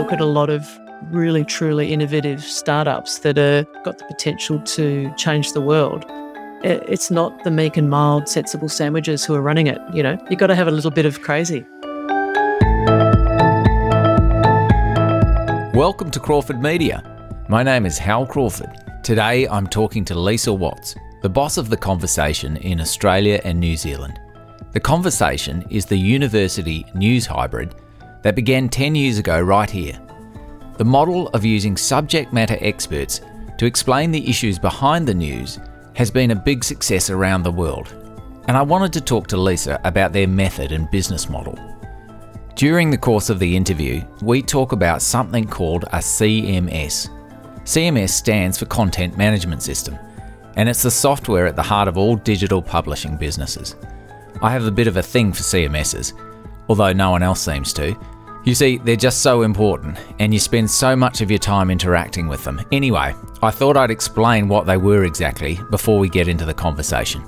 look at a lot of really truly innovative startups that are got the potential to change the world. It's not the meek and mild, sensible sandwiches who are running it. You know, you've got to have a little bit of crazy. Welcome to Crawford Media. My name is Hal Crawford. Today I'm talking to Lisa Watts, the boss of The Conversation in Australia and New Zealand. The Conversation is the university news hybrid that began 10 years ago right here. The model of using subject matter experts to explain the issues behind the news has been a big success around the world. And I wanted to talk to Lisa about their method and business model. During the course of the interview, we talk about something called a CMS. CMS stands for Content Management System, and it's the software at the heart of all digital publishing businesses. I have a bit of a thing for CMSs, although no one else seems to. You see, they're just so important, and you spend so much of your time interacting with them. Anyway, I thought I'd explain what they were exactly before we get into the conversation.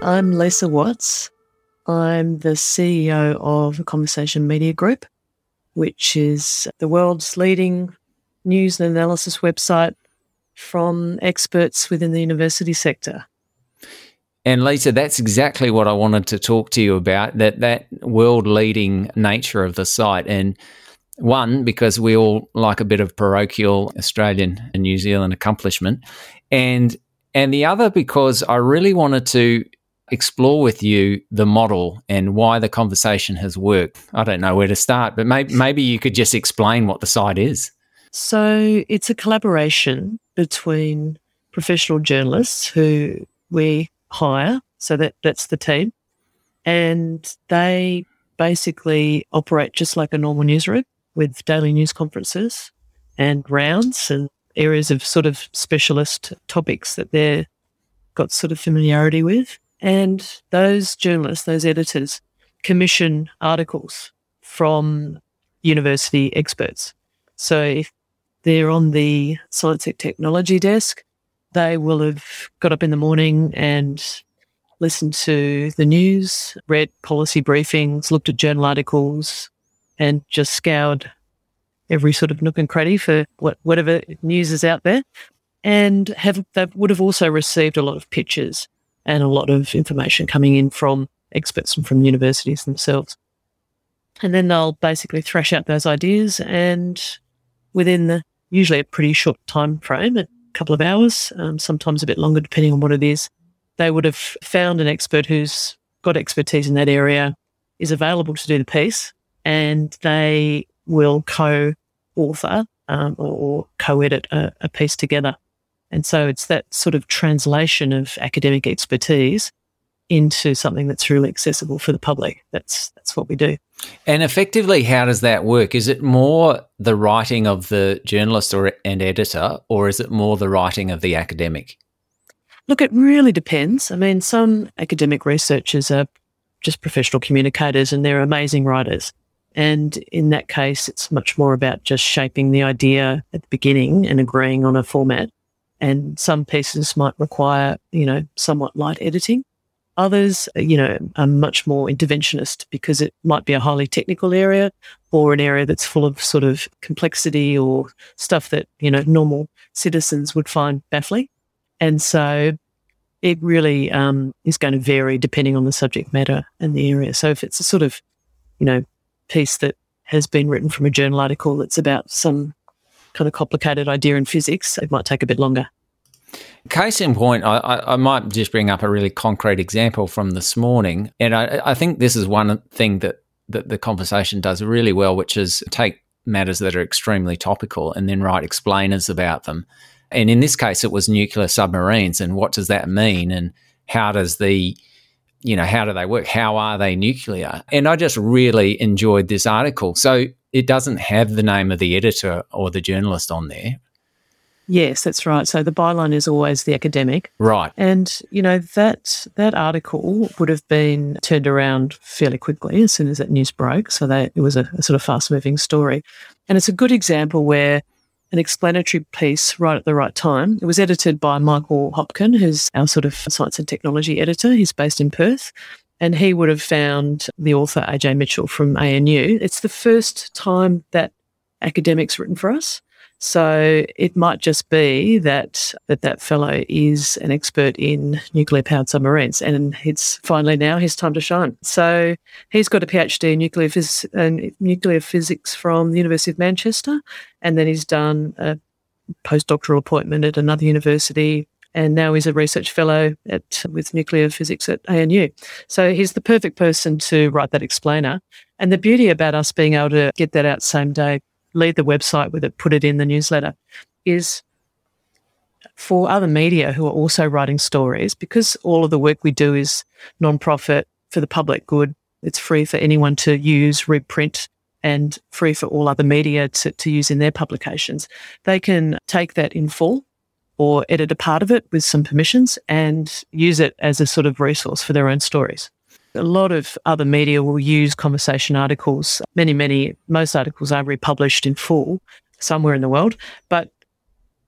I'm Lisa Watts. I'm the CEO of Conversation Media Group, which is the world's leading news and analysis website from experts within the university sector. And Lisa, that's exactly what I wanted to talk to you about that that world leading nature of the site. And one, because we all like a bit of parochial Australian and New Zealand accomplishment. And and the other because I really wanted to explore with you the model and why the conversation has worked. I don't know where to start, but maybe maybe you could just explain what the site is. So it's a collaboration between professional journalists who we hire. So that, that's the team. And they basically operate just like a normal newsroom with daily news conferences and rounds and areas of sort of specialist topics that they're got sort of familiarity with. And those journalists, those editors, commission articles from university experts. So if they're on the science and technology desk. They will have got up in the morning and listened to the news, read policy briefings, looked at journal articles, and just scoured every sort of nook and cranny for what, whatever news is out there. And have they would have also received a lot of pictures and a lot of information coming in from experts and from universities themselves. And then they'll basically thrash out those ideas and within the usually a pretty short time frame, a couple of hours, um, sometimes a bit longer, depending on what it is. They would have found an expert who's got expertise in that area, is available to do the piece, and they will co author um, or, co edit a, a piece together. And so it's that sort of translation of academic expertise into something that's really accessible for the public. That's that's what we do. And effectively, how does that work? Is it more the writing of the journalist or and editor, or is it more the writing of the academic? Look, it really depends. I mean, some academic researchers are just professional communicators and they're amazing writers. And in that case, it's much more about just shaping the idea at the beginning and agreeing on a format. And some pieces might require, you know, somewhat light editing. Others, you know, are much more interventionist because it might be a highly technical area or an area that's full of sort of complexity or stuff that, you know, normal citizens would find baffling. And so it really um, is going to vary depending on the subject matter and the area. So if it's a sort of, you know, piece that has been written from a journal article that's about some kind of complicated idea in physics, it might take a bit longer. Case in point, I, I, might just bring up a really concrete example from this morning. And I, I think this is one thing that, that the conversation does really well, which is take matters that are extremely topical and then write explainers about them. And in this case, it was nuclear submarines. And what does that mean? And how does the, you know, how do they work? How are they nuclear? And I just really enjoyed this article. So it doesn't have the name of the editor or the journalist on there. Yes, that's right. So the byline is always the academic. Right. And, you know, that that article would have been turned around fairly quickly as soon as that news broke. So that it was a, a sort of fast moving story. And it's a good example where an explanatory piece right at the right time. It was edited by Michael Hopkin, who's our sort of science and technology editor. He's based in Perth. and he would have found the author AJ Mitchell from ANU. It's the first time that academics written for us. So it might just be that that, that fellow is an expert in nuclear powered submarines and it's finally now his time to shine. So he's got a PhD in nuclear, phys- uh, nuclear physics from the University of Manchester and then he's done a postdoctoral appointment at another university and now he's a research fellow at with nuclear physics at ANU. So he's the perfect person to write that explainer. And the beauty about us being able to get that out same day, lead the website with it, put it in the newsletter, is for other media who are also writing stories, because all of the work we do is non-profit for the public good. It's free for anyone to use, reprint, and free for all other media to, to use in their publications. They can take that in full or edit a part of it with some permissions and use it as a sort of resource for their own stories. A lot of other media will use conversation articles. Many, many, most articles are republished in full somewhere in the world, but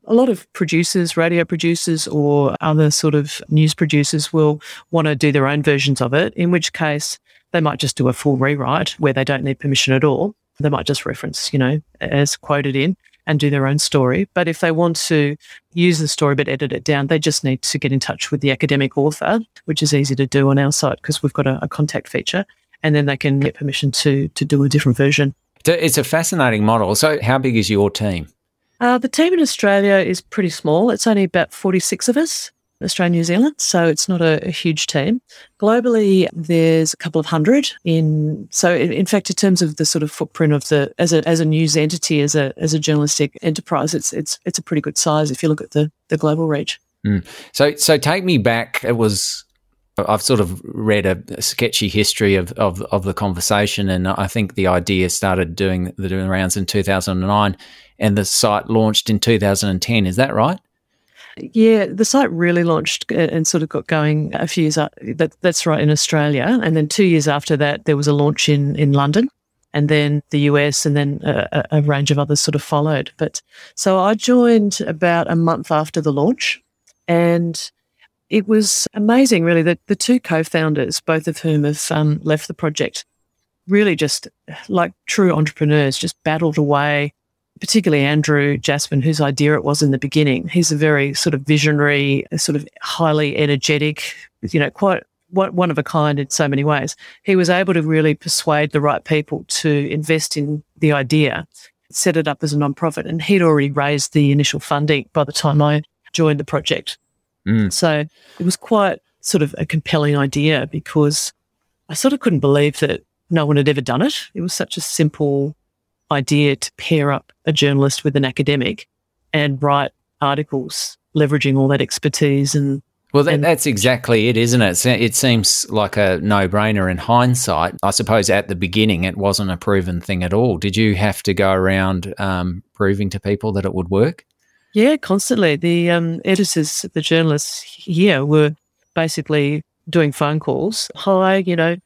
a lot of producers, radio producers, or other sort of news producers will want to do their own versions of it, in which case they might just do a full rewrite where they don't need permission at all. They might just reference, you know, as quoted in and do their own story. But if they want to use the story but edit it down, they just need to get in touch with the academic author, which is easy to do on our site because we've got a, a contact feature, and then they can get permission to to do a different version. It's a fascinating model. So, how big is your team? Uh, the team in Australia is pretty small. It's only about 46 of us. Australia, New Zealand. So it's not a, a, huge team. Globally, there's a couple of hundred in. So in, in, fact, in terms of the sort of footprint of the as a as a news entity, as a as a journalistic enterprise, it's it's it's a pretty good size if you look at the the global reach. Mm. So so take me back. It was. I've sort of read a, sketchy history of, of, of the conversation, and I think the idea started doing the doing rounds in 2009, and the site launched in 2010. Is that right? Yeah, the site really launched uh, and sort of got going a few years. That, that's right in Australia, and then two years after that, there was a launch in in London, and then the US, and then a, a range of others sort of followed. But so I joined about a month after the launch, and it was amazing, really. That the two co-founders, both of whom have um, left the project, really just like true entrepreneurs, just battled away particularly Andrew Jaspan, whose idea it was in the beginning. He's a very sort of visionary, sort of highly energetic, you know, quite one of a kind in so many ways. He was able to really persuade the right people to invest in the idea, set it up as a nonprofit, and he'd already raised the initial funding by the time I joined the project. Mm. So it was quite sort of a compelling idea because I sort of couldn't believe that no one had ever done it. It was such a simple idea to pair up a journalist with an academic and write articles leveraging all that expertise and well, that, that's exactly it, isn't it? It seems like a no brainer in hindsight. I suppose at the beginning it wasn't a proven thing at all. Did you have to go around um, proving to people that it would work? Yeah, constantly. The um, editors, the journalists here were basically doing phone calls. Hi, you know,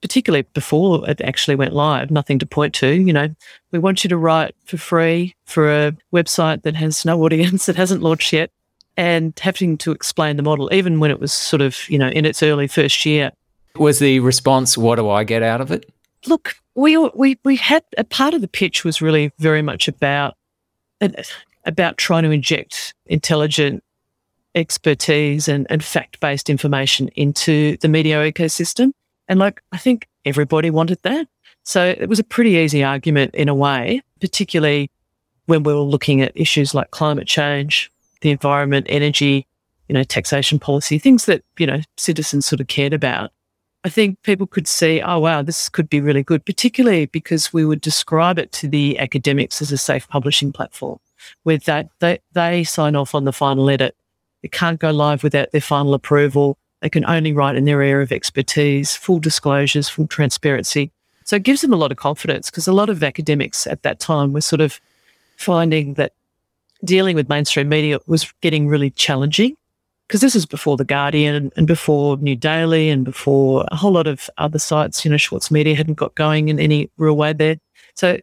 particularly before it actually went live, nothing to point to. You know, we want you to write for free for a website that has no audience, that hasn't launched yet, and having to explain the model, even when it was sort of, you know, in its early first year. Was the response, what do I get out of it? Look, we, we, we had a part of the pitch was really very much about, about trying to inject intelligent expertise and, and fact based information into the media ecosystem. And like, I think everybody wanted that. So it was a pretty easy argument in a way, particularly when we were looking at issues like climate change, the environment, energy, you know, taxation policy, things that, you know, citizens sort of cared about. I think people could see, oh, wow, this could be really good, particularly because we would describe it to the academics as a safe publishing platform where that they, they sign off on the final edit. It can't go live without their final approval. They can only write in their area of expertise, full disclosures, full transparency. So it gives them a lot of confidence because a lot of academics at that time were sort of finding that dealing with mainstream media was getting really challenging because this is before The Guardian and before New Daily and before a whole lot of other sites. You know, Schwartz Media hadn't got going in any real way there. So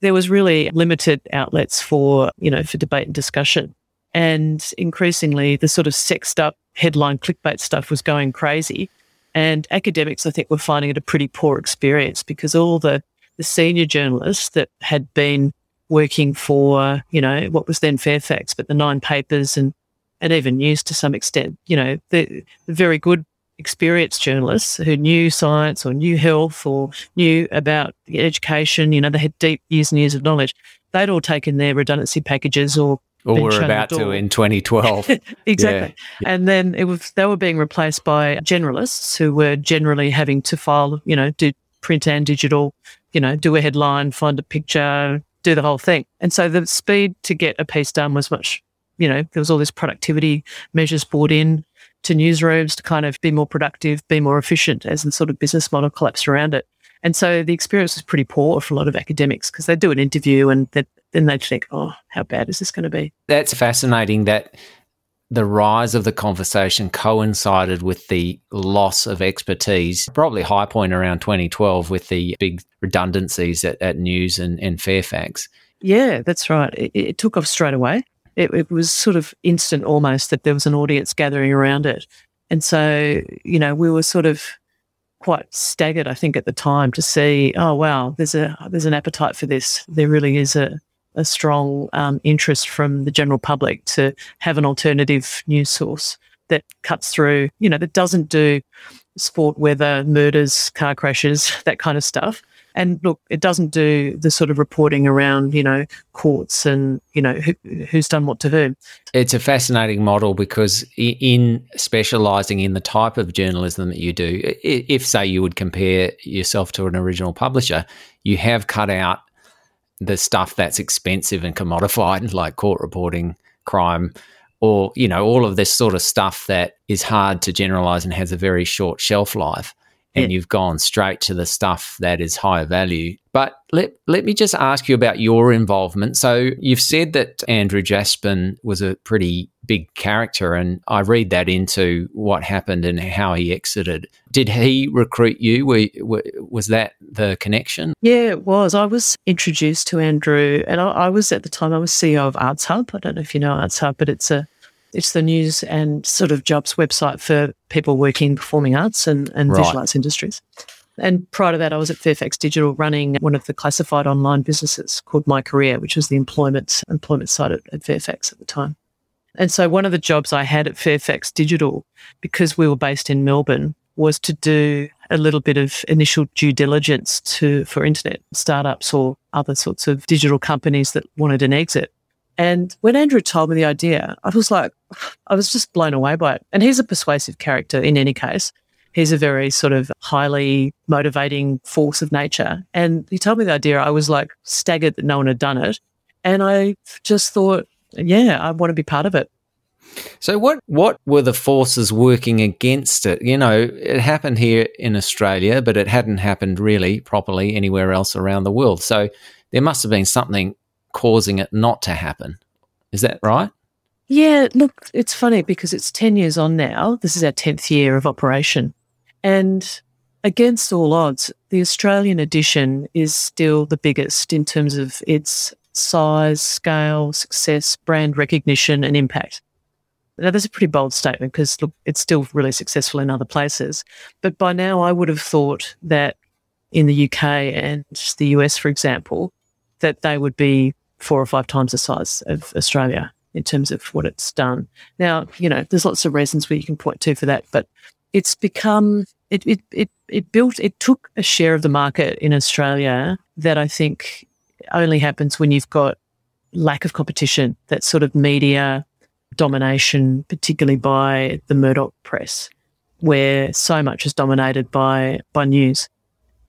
there was really limited outlets for, you know, for debate and discussion. And increasingly, the sort of sexed up headline clickbait stuff was going crazy. And academics, I think, were finding it a pretty poor experience because all the, the senior journalists that had been working for, you know, what was then Fairfax, but the nine papers and, and even news to some extent, you know, the, the very good experienced journalists who knew science or knew health or knew about education, you know, they had deep years and years of knowledge. They'd all taken their redundancy packages or or we're about to in 2012. exactly. Yeah. And then it was they were being replaced by generalists who were generally having to file, you know, do print and digital, you know, do a headline, find a picture, do the whole thing. And so the speed to get a piece done was much, you know, there was all this productivity measures brought in to newsrooms to kind of be more productive, be more efficient as the sort of business model collapsed around it. And so the experience was pretty poor for a lot of academics because they do an interview and then they'd think, oh, how bad is this going to be? That's fascinating that the rise of the conversation coincided with the loss of expertise, probably high point around 2012 with the big redundancies at, at News and, and Fairfax. Yeah, that's right. It, it took off straight away. It, it was sort of instant almost that there was an audience gathering around it. And so, you know, we were sort of quite staggered, I think, at the time to see, oh wow, there's a there's an appetite for this. There really is a a strong um, interest from the general public to have an alternative news source that cuts through, you know, that doesn't do sport, weather, murders, car crashes, that kind of stuff. And look, it doesn't do the sort of reporting around, you know, courts and, you know, who, who's done what to whom. It's a fascinating model because in specialising in the type of journalism that you do, if, say, you would compare yourself to an original publisher, you have cut out the stuff that's expensive and commodified, like court reporting, crime, or you know all of this sort of stuff that is hard to generalize and has a very short shelf life and yeah. you've gone straight to the stuff that is higher value. But let, let me just ask you about your involvement. So you've said that Andrew Jaspan was a pretty big character, and I read that into what happened and how he exited. Did he recruit you? Were, were, was that the connection? Yeah, it was. I was introduced to Andrew, and I, I was at the time I was CEO of Arts Hub. I don't know if you know Arts Hub, but it's a it's the news and sort of jobs website for people working in performing arts and, and right. visual arts industries. And prior to that, I was at Fairfax Digital running one of the classified online businesses called My Career, which was the employment employment site at, at Fairfax at the time. And so one of the jobs I had at Fairfax Digital, because we were based in Melbourne, was to do a little bit of initial due diligence to for internet startups or other sorts of digital companies that wanted an exit. And when Andrew told me the idea, I was like, I was just blown away by it. And he's a persuasive character in any case. He's a very sort of highly motivating force of nature. And he told me the idea. I was like staggered that no one had done it. And I just thought, yeah, I want to be part of it. So what what were the forces working against it? You know, it happened here in Australia, but it hadn't happened really properly anywhere else around the world. So there must have been something causing it not to happen. Is that right? Yeah, look, it's funny because it's 10 years on now. This is our 10th year of operation. And against all odds, the Australian edition is still the biggest in terms of its size, scale, success, brand recognition, and impact. Now, that's a pretty bold statement because, look, it's still really successful in other places. But by now, I would have thought that in the UK and the US, for example, that they would be four or five times the size of Australia in terms of what it's done. Now, you know, there's lots of reasons where you can point to for that, but it's become it it it, it built it took a share of the market in Australia that I think only happens when you've got lack of competition, that sort of media domination, particularly by the Murdoch press, where so much is dominated by by news.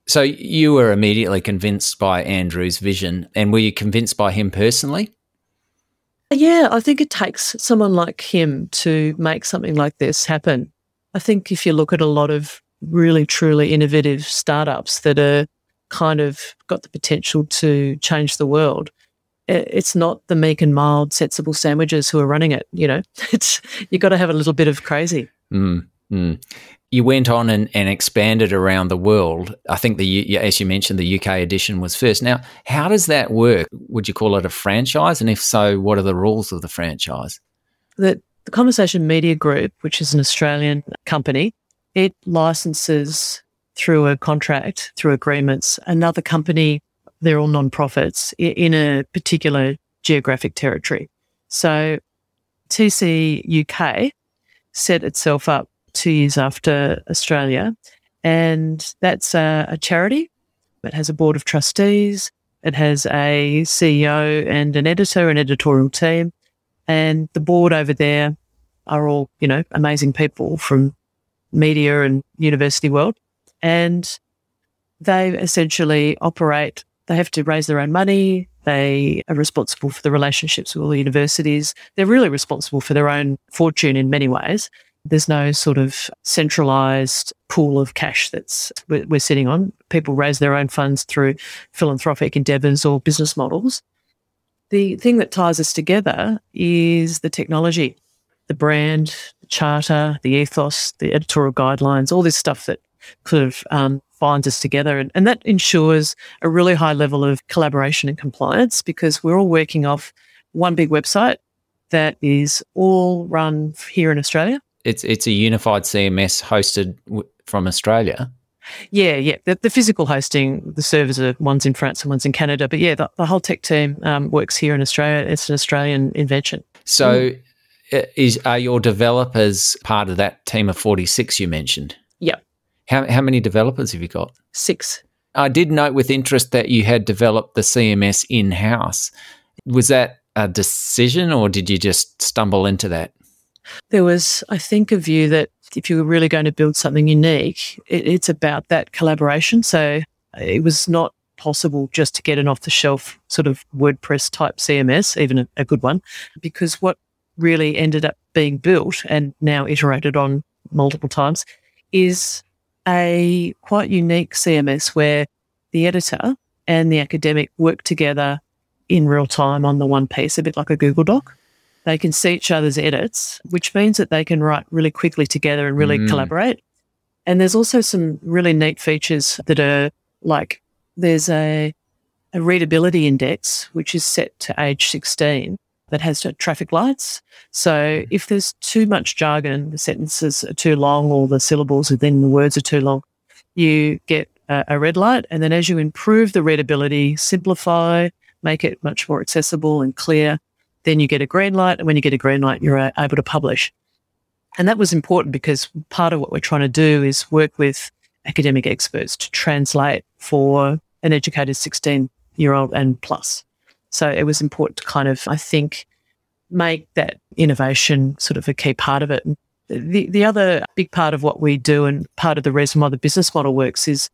So you were immediately convinced by Andrew's vision, and were you convinced by him personally? Yeah, I think it takes someone like him to make something like this happen. I think if you look at a lot of really truly innovative startups that are kind of got the potential to change the world, it's not the meek and mild, sensible sandwiches who are running it. You know, it's you got to have a little bit of crazy. Mm, mm you went on and, and, expanded around the world. I think the as you mentioned, the UK edition was first. Now, how does that work? Would you call it a franchise? And if so, what are the rules of the franchise? The, the Conversation Media Group, which is an Australian company, it licenses through a contract, through agreements, another company, they're all non-profits in a particular geographic territory. So TC UK set itself up two years after Australia, and that's a, a charity. It has a board of trustees. It has a CEO and an editor, an editorial team, and the board over there are all, you know, amazing people from media and university world. And they essentially operate, they have to raise their own money. They are responsible for the relationships with all the universities. They're really responsible for their own fortune in many ways. There's no sort of centralized pool of cash that's we're sitting on. People raise their own funds through philanthropic endeavors or business models. The thing that ties us together is the technology, the brand, the charter, the ethos, the editorial guidelines, all this stuff that kind of um, binds us together. And, and that ensures a really high level of collaboration and compliance because we're all working off one big website that is all run here in Australia. It's it's a unified CMS hosted w- from Australia. Yeah, yeah. The, the, physical hosting, the servers are one's in France and one's in Canada. But yeah, the, the whole tech team um, works here in Australia. It's an Australian invention. So, mm. is are your developers part of that team of forty six you mentioned? Yep. How, how many developers have you got? Six. I did note with interest that you had developed the CMS in house. Was that a decision or did you just stumble into that? There was, I think, a view that if you were really going to build something unique, it, it's about that collaboration. So it was not possible just to get an off the shelf sort of WordPress type CMS, even a, a good one, because what really ended up being built and now iterated on multiple times is a quite unique CMS where the editor and the academic work together in real time on the one piece, a bit like a Google Doc. They can see each other's edits, which means that they can write really quickly together and really mm. collaborate. And there's also some really neat features that are like there's a, a readability index, which is set to age 16 that has traffic lights. So mm. if there's too much jargon, the sentences are too long or the syllables within the words are too long, you get a, a red light. And then as you improve the readability, simplify, make it much more accessible and clear, then you get a green light. And when you get a green light, you're uh, able to publish. And that was important because part of what we're trying to do is work with academic experts to translate for an educated 16 year old and plus. So it was important to kind of, I think, make that innovation sort of a key part of it. the, the other big part of what we do and part of the reason why the business model works is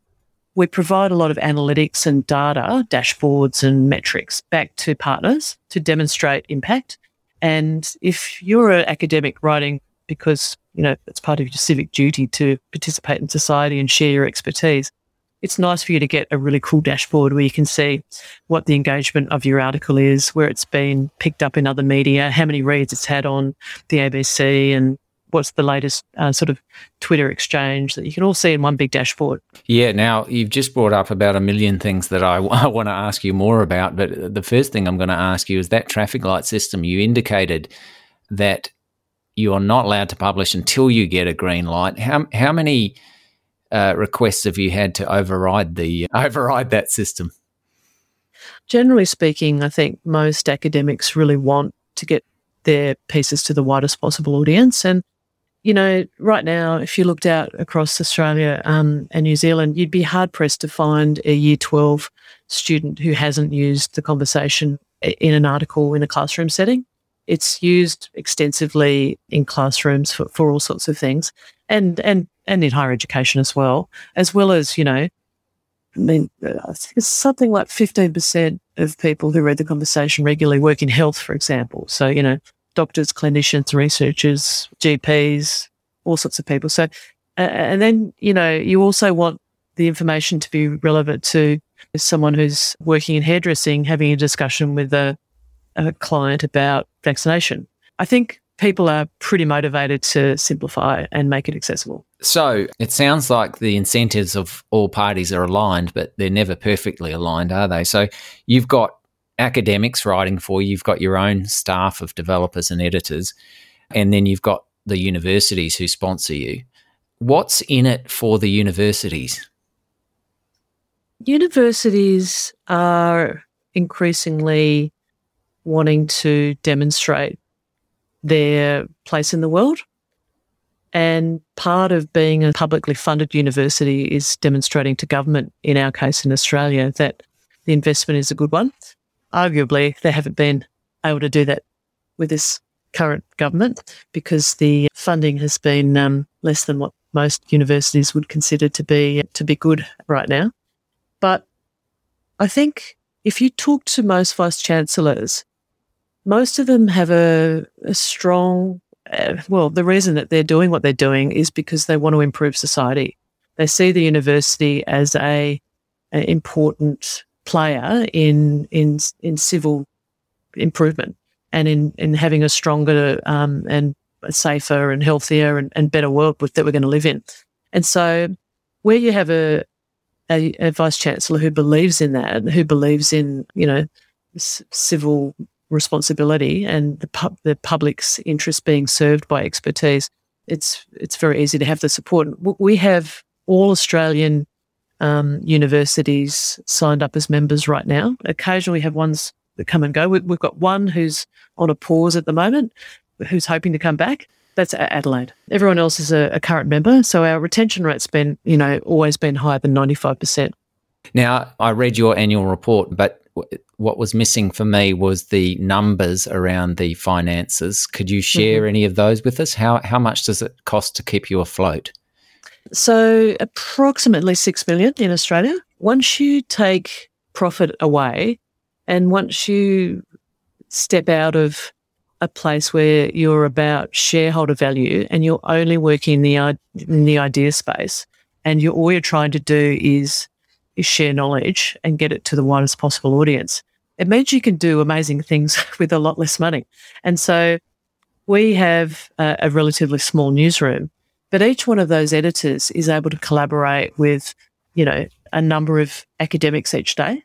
we provide a lot of analytics and data, dashboards and metrics back to partners to demonstrate impact. And if you're an academic writing because, you know, it's part of your civic duty to participate in society and share your expertise, it's nice for you to get a really cool dashboard where you can see what the engagement of your article is, where it's been picked up in other media, how many reads it's had on the ABC, and what's the latest uh, sort of Twitter exchange that you can all see in one big dashboard. Yeah, now you've just brought up about a million things that I, I want to ask you more about. But the first thing I'm going to ask you is that traffic light system you indicated that you are not allowed to publish until you get a green light. How, how many uh, requests have you had to override the override that system? Generally speaking, I think most academics really want to get their pieces to the widest possible audience. And, you know, right now, if you looked out across Australia um, and New Zealand, you'd be hard pressed to find a year 12 student who hasn't used the conversation in an article in a classroom setting. It's used extensively in classrooms for, for all sorts of things and, and and in higher education as well, as well as, you know, I mean, I think it's something like 15% of people who read the conversation regularly work in health, for example. So, you know, doctors, clinicians, researchers, GPs, all sorts of people. So, uh, and then, you know, you also want the information to be relevant to someone who's working in hairdressing, having a discussion with a, a client about vaccination. I think people are pretty motivated to simplify and make it accessible. So it sounds like the incentives of all parties are aligned, but they're never perfectly aligned, are they? So you've got academics writing for you, you've got your own staff of developers and editors, and then you've got the universities who sponsor you. What's in it for the universities? Universities are increasingly wanting to demonstrate their place in the world. And part of being a publicly funded university is demonstrating to government, in our case in Australia, that the investment is a good one. Arguably, they haven't been able to do that with this current government because the funding has been um, less than what most universities would consider to be to be good right now. But I think if you talk to most vice chancellors, most of them have a, a strong uh, well, the reason that they're doing what they're doing is because they want to improve society. They see the university as a, a important player in in in civil improvement and in in having a stronger um, and safer and healthier and, and better world that we're going to live in. And so, where you have a, a, a vice chancellor who believes in that, who believes in you know c- civil responsibility and the, pub, the public's interest being served by expertise, it's it's very easy to have the support. We have all Australian um, universities signed up as members right now. Occasionally, we have ones that come and go. We, have got one who's on a pause at the moment, who's hoping to come back. That's Adelaide. Everyone else is a, a current member, so our retention rate's been, you know, always been higher than ninety five percent. Now, I read your annual report, but what was missing for me was the numbers around the finances. Could you share mm-hmm. any of those with us? How how much does it cost to keep you afloat? So approximately six million in Australia. Once you take profit away, and once you step out of a place where you're about shareholder value and you're only working in the in the idea space, and you're all you're trying to do is is share knowledge and get it to the widest possible audience. It means you can do amazing things with a lot less money. And so we have a, a relatively small newsroom, but each one of those editors is able to collaborate with, you know, a number of academics each day.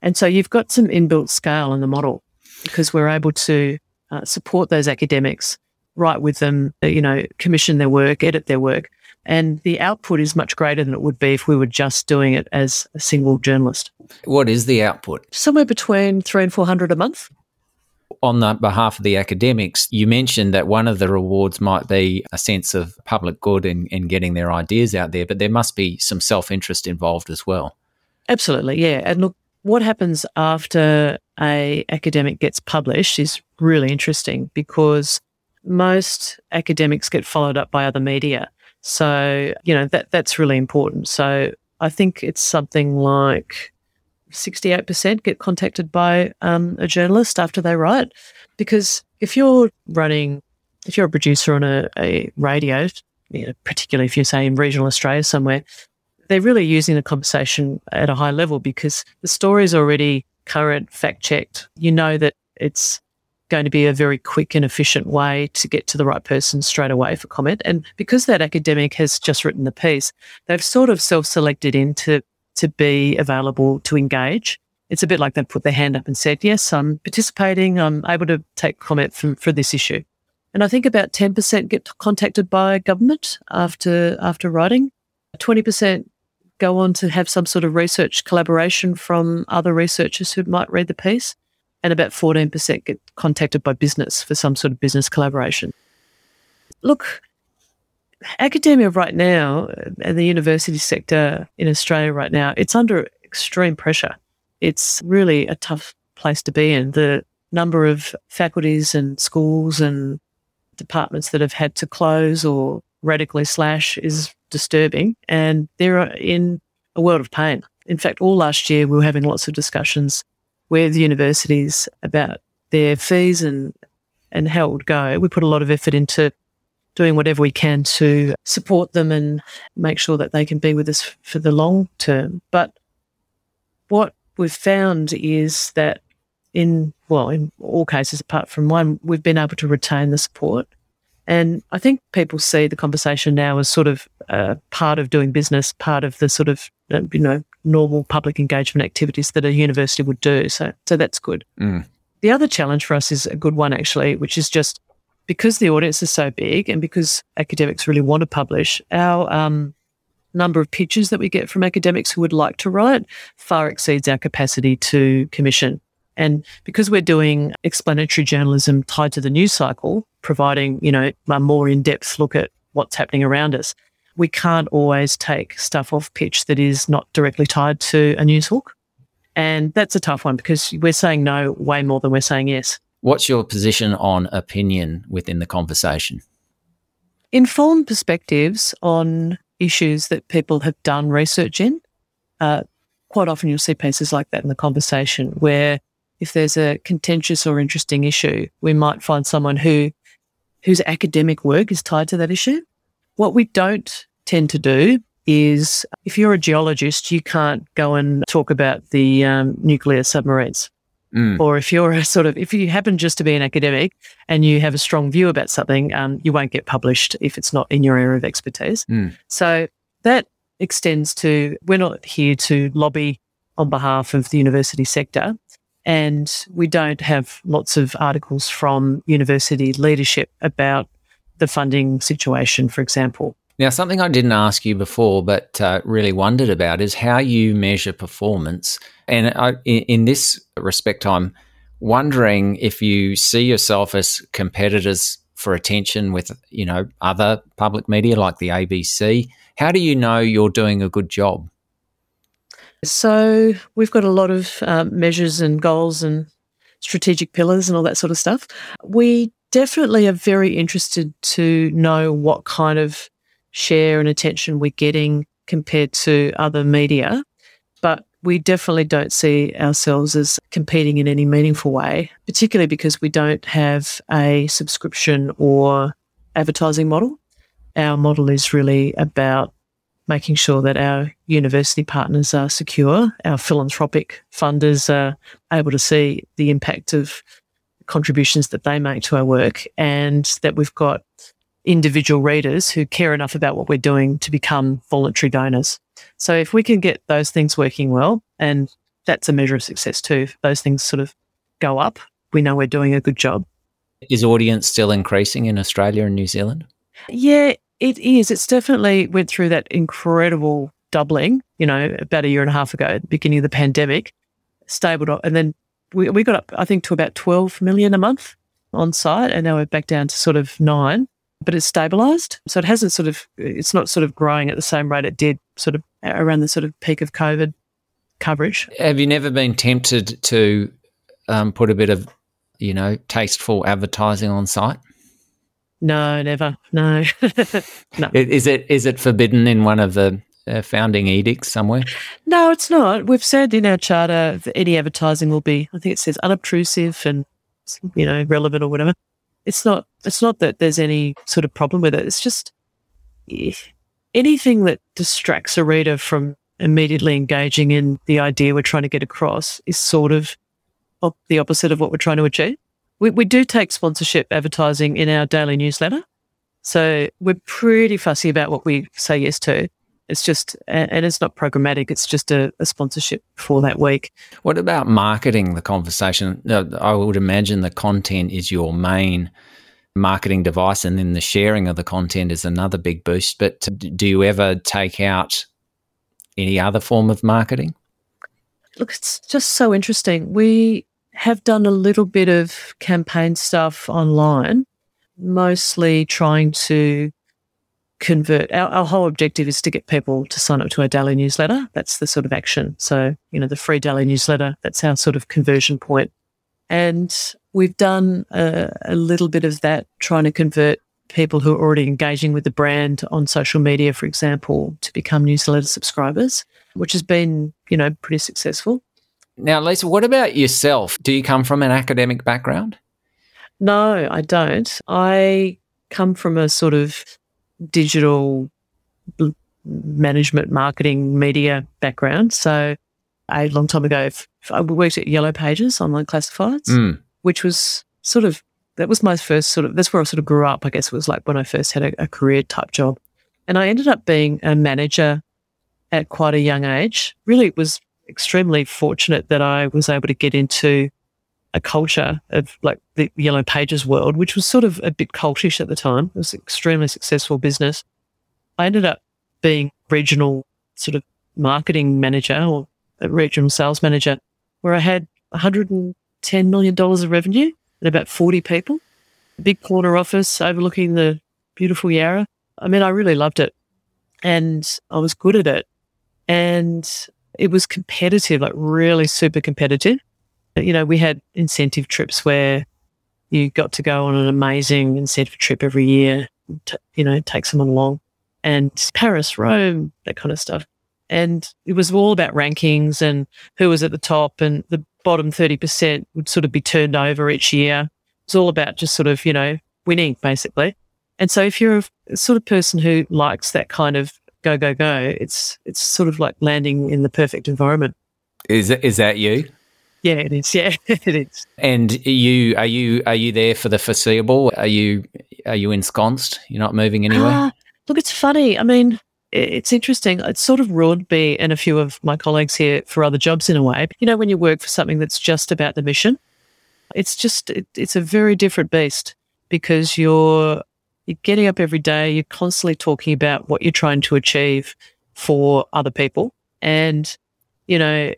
And so you've got some inbuilt scale in the model because we're able to uh, support those academics, write with them, you know, commission their work, edit their work, and the output is much greater than it would be if we were just doing it as a single journalist. What is the output? Somewhere between three and 400 a month. On the behalf of the academics, you mentioned that one of the rewards might be a sense of public good in, in getting their ideas out there, but there must be some self interest involved as well. Absolutely, yeah. And look, what happens after a academic gets published is really interesting because most academics get followed up by other media. So, you know, that that's really important. So I think it's something like 68% get contacted by um, a journalist after they write. Because if you're running, if you're a producer on a, a radio, you know, particularly if you're say in regional Australia somewhere, they're really using the conversation at a high level because the story is already current, fact checked. You know that it's going to be a very quick and efficient way to get to the right person straight away for comment. And because that academic has just written the piece, they've sort of self-selected into to be available to engage. It's a bit like they put their hand up and said, "Yes, I'm participating. I'm able to take comment from, for this issue." And I think about ten percent get contacted by government after after writing. Twenty percent go on to have some sort of research collaboration from other researchers who might read the piece and about 14% get contacted by business for some sort of business collaboration. Look, academia right now uh, and the university sector in Australia right now, it's under extreme pressure. It's really a tough place to be in. The number of faculties and schools and departments that have had to close or radically slash is disturbing and they're uh, in a world of pain. In fact, all last year we were having lots of discussions with universities about their fees and and how it would go. We put a lot of effort into doing whatever we can to support them and make sure that they can be with us for the long term. But what we've found is that in well, in all cases apart from one, we've been able to retain the support. And I think people see the conversation now as sort of uh, part of doing business, part of the sort of uh, you know normal public engagement activities that a university would do. So so that's good. Mm. The other challenge for us is a good one actually, which is just because the audience is so big and because academics really want to publish, our um, number of pitches that we get from academics who would like to write far exceeds our capacity to commission. And because we're doing explanatory journalism tied to the news cycle, providing, you know, a more in-depth look at what's happening around us, we can't always take stuff off pitch that is not directly tied to a news hook. And that's a tough one because we're saying no way more than we're saying yes. What's your position on opinion within the conversation? Informed perspectives on issues that people have done research in. Uh, quite often you'll see pieces like that in the conversation where if there's a contentious or interesting issue, we might find someone who whose academic work is tied to that issue. What we don't tend to do is if you're a geologist, you can't go and talk about the um, nuclear submarines. Mm. Or if you're a sort of, if you happen just to be an academic and you have a strong view about something, um, you won't get published if it's not in your area of expertise. Mm. So that extends to, we're not here to lobby on behalf of the university sector. And we don't have lots of articles from university leadership about the funding situation, for example. Now, something I didn't ask you before, but uh, really wondered about is how you measure performance. And I, in, in this respect, I'm wondering if you see yourself as competitors for attention with, you know, other public media like the ABC. How do you know you're doing a good job? So we've got a lot of um, measures and goals and strategic pillars and all that sort of stuff. We definitely are very interested to know what kind of share and attention we're getting compared to other media. But we definitely don't see ourselves as competing in any meaningful way, particularly because we don't have a subscription or advertising model. Our model is really about making sure that our university partners are secure, our philanthropic funders are able to see the impact of contributions that they make to our work, and that we've got individual readers who care enough about what we're doing to become voluntary donors. So if we can get those things working well, and that's a measure of success too, if those things sort of go up, we know we're doing a good job. Is audience still increasing in Australia and New Zealand? Yeah, it is. It's definitely went through that incredible doubling, you know, about a year and a half ago, at the beginning of the pandemic, stable, and then we, we got up, I think, to about 12 million a month on site, and now we're back down to sort of nine but it's stabilized. So it hasn't sort of, it's not sort of growing at the same rate it did sort of around the sort of peak of COVID coverage. Have you never been tempted to um, put a bit of, you know, tasteful advertising on site? No, never. No. no. Is it is it forbidden in one of the uh, founding edicts somewhere? No, it's not. We've said in our charter that any advertising will be, I think it says unobtrusive and, you know, relevant or whatever it's not it's not that there's any sort of problem with it. It's just eh, anything that distracts a reader from immediately engaging in the idea we're trying to get across is sort of op- the opposite of what we're trying to achieve. We, we do take sponsorship advertising in our daily newsletter. So we're pretty fussy about what we say yes to. It's just, and it's not programmatic. It's just a, a, sponsorship for that week. What about marketing the conversation? I would imagine the content is your main marketing device, and then the sharing of the content is another big boost. But do you ever take out any other form of marketing? Look, it's just so interesting. We have done a little bit of campaign stuff online, mostly trying to convert our, our whole objective is to get people to sign up to our daily newsletter. That's the sort of action. So, you know, the free daily newsletter, that's our sort of conversion point. And we've done a, a little bit of that, trying to convert people who are already engaging with the brand on social media, for example, to become newsletter subscribers, which has been, you know, pretty successful. Now, Lisa, what about yourself? Do you come from an academic background? No, I don't. I come from a sort of digital management, marketing, media background. So a long time ago, I worked at Yellow Pages online classifieds, mm. which was sort of that was my first sort of that's where I sort of grew up. I guess it was like when I first had a, a career type job, and I ended up being a manager at quite a young age. Really, it was extremely fortunate that I was able to get into a culture of like the Yellow Pages world, which was sort of a bit cultish at the time. It was an extremely successful business. I ended up being regional sort of marketing manager or a regional sales manager where I had $110 million of revenue and about 40 people, a big corner office overlooking the beautiful Yarra. I mean, I really loved it and I was good at it. And it was competitive, like really super competitive. You know, we had incentive trips where you got to go on an amazing incentive trip every year, to, you know, take someone along and Paris, Rome, that kind of stuff. And it was all about rankings and who was at the top and the bottom 30% would sort of be turned over each year. It's all about just sort of, you know, winning basically. And so if you're a sort of person who likes that kind of go, go, go, it's, it's sort of like landing in the perfect environment. Is, is that you? Yeah, it is. Yeah, it is. And you are you are you there for the foreseeable? Are you are you ensconced? You're not moving anywhere. Uh, look, it's funny. I mean, it's interesting. It's sort of ruined me and a few of my colleagues here for other jobs in a way. You know, when you work for something that's just about the mission, it's just it, it's a very different beast because you're you're getting up every day. You're constantly talking about what you're trying to achieve for other people, and you know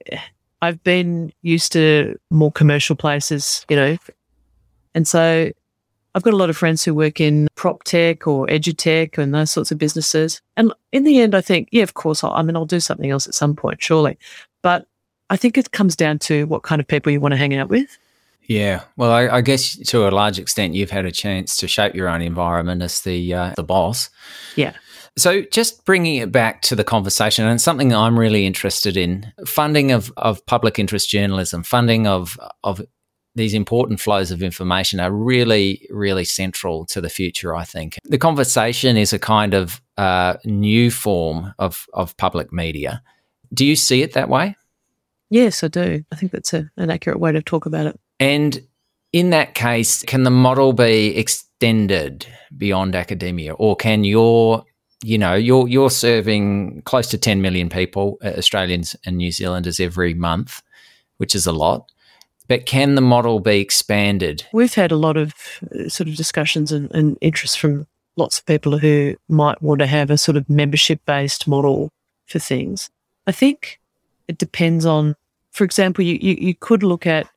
I've been used to more commercial places, you know, and so I've got a lot of friends who work in prop tech or edutech and those sorts of businesses. And in the end, I think, yeah, of course, I'll, I mean, I'll do something else at some point, surely. But I think it comes down to what kind of people you want to hang out with. Yeah, well, I, I, guess to a large extent, you've had a chance to shape your own environment as the uh, the boss. Yeah. So, just bringing it back to the conversation, and something I'm really interested in funding of, of public interest journalism, funding of, of these important flows of information are really, really central to the future, I think. The conversation is a kind of uh, new form of, of public media. Do you see it that way? Yes, I do. I think that's a, an accurate way to talk about it. And in that case, can the model be extended beyond academia, or can your you know, you're you're serving close to 10 million people, uh, Australians and New Zealanders every month, which is a lot. But can the model be expanded? We've had a lot of uh, sort of discussions and, and interest from lots of people who might want to have a sort of membership based model for things. I think it depends on, for example, you, you, you could look at,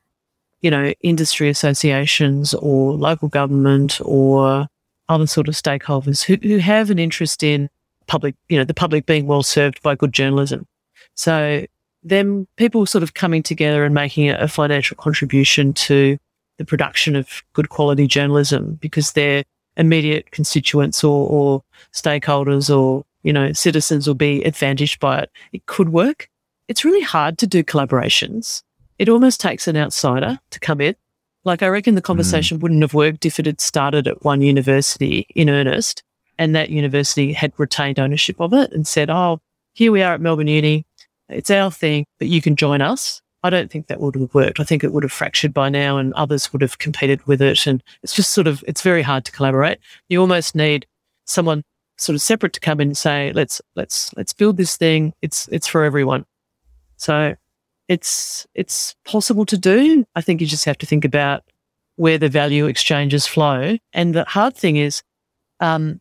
you know, industry associations or local government or other sort of stakeholders who, who have an interest in public, you know, the public being well served by good journalism. So them people sort of coming together and making a, financial contribution to the production of good quality journalism because their immediate constituents or, or stakeholders or you know citizens will be advantaged by it. It could work. It's really hard to do collaborations. It almost takes an outsider to come in like, I reckon the mm. conversation mm. wouldn't have worked if it had started at one university in earnest and that university had retained ownership of it and said, oh, here we are at Melbourne Uni. It's our thing, but you can join us. I don't think that would have worked. I think it would have fractured by now and others would have competed with it. And it's just sort of, it's very hard to collaborate. You almost need someone sort of separate to come in and say, let's, let's, let's build this thing. It's, it's for everyone. So it's it's possible to do. I think you just have to think about where the value exchanges flow. And the hard thing is, um,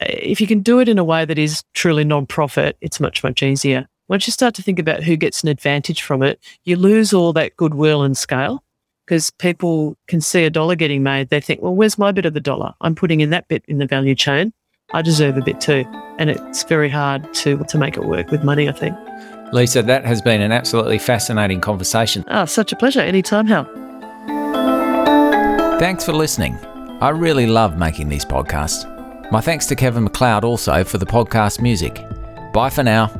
if you can do it in a way that is truly non-profit, it's much much easier. Once you start to think about who gets an advantage from it, you lose all that goodwill and scale because people can see a dollar getting made. They think, well, where's my bit of the dollar? I'm putting in that bit in the value chain. I deserve a bit too. And it's very hard to, to make it work with money, I think. Lisa, that has been an absolutely fascinating conversation. Ah, oh, such a pleasure. Anytime, Hal. Thanks for listening. I really love making these podcasts. My thanks to Kevin MacLeod also for the podcast music. Bye for now.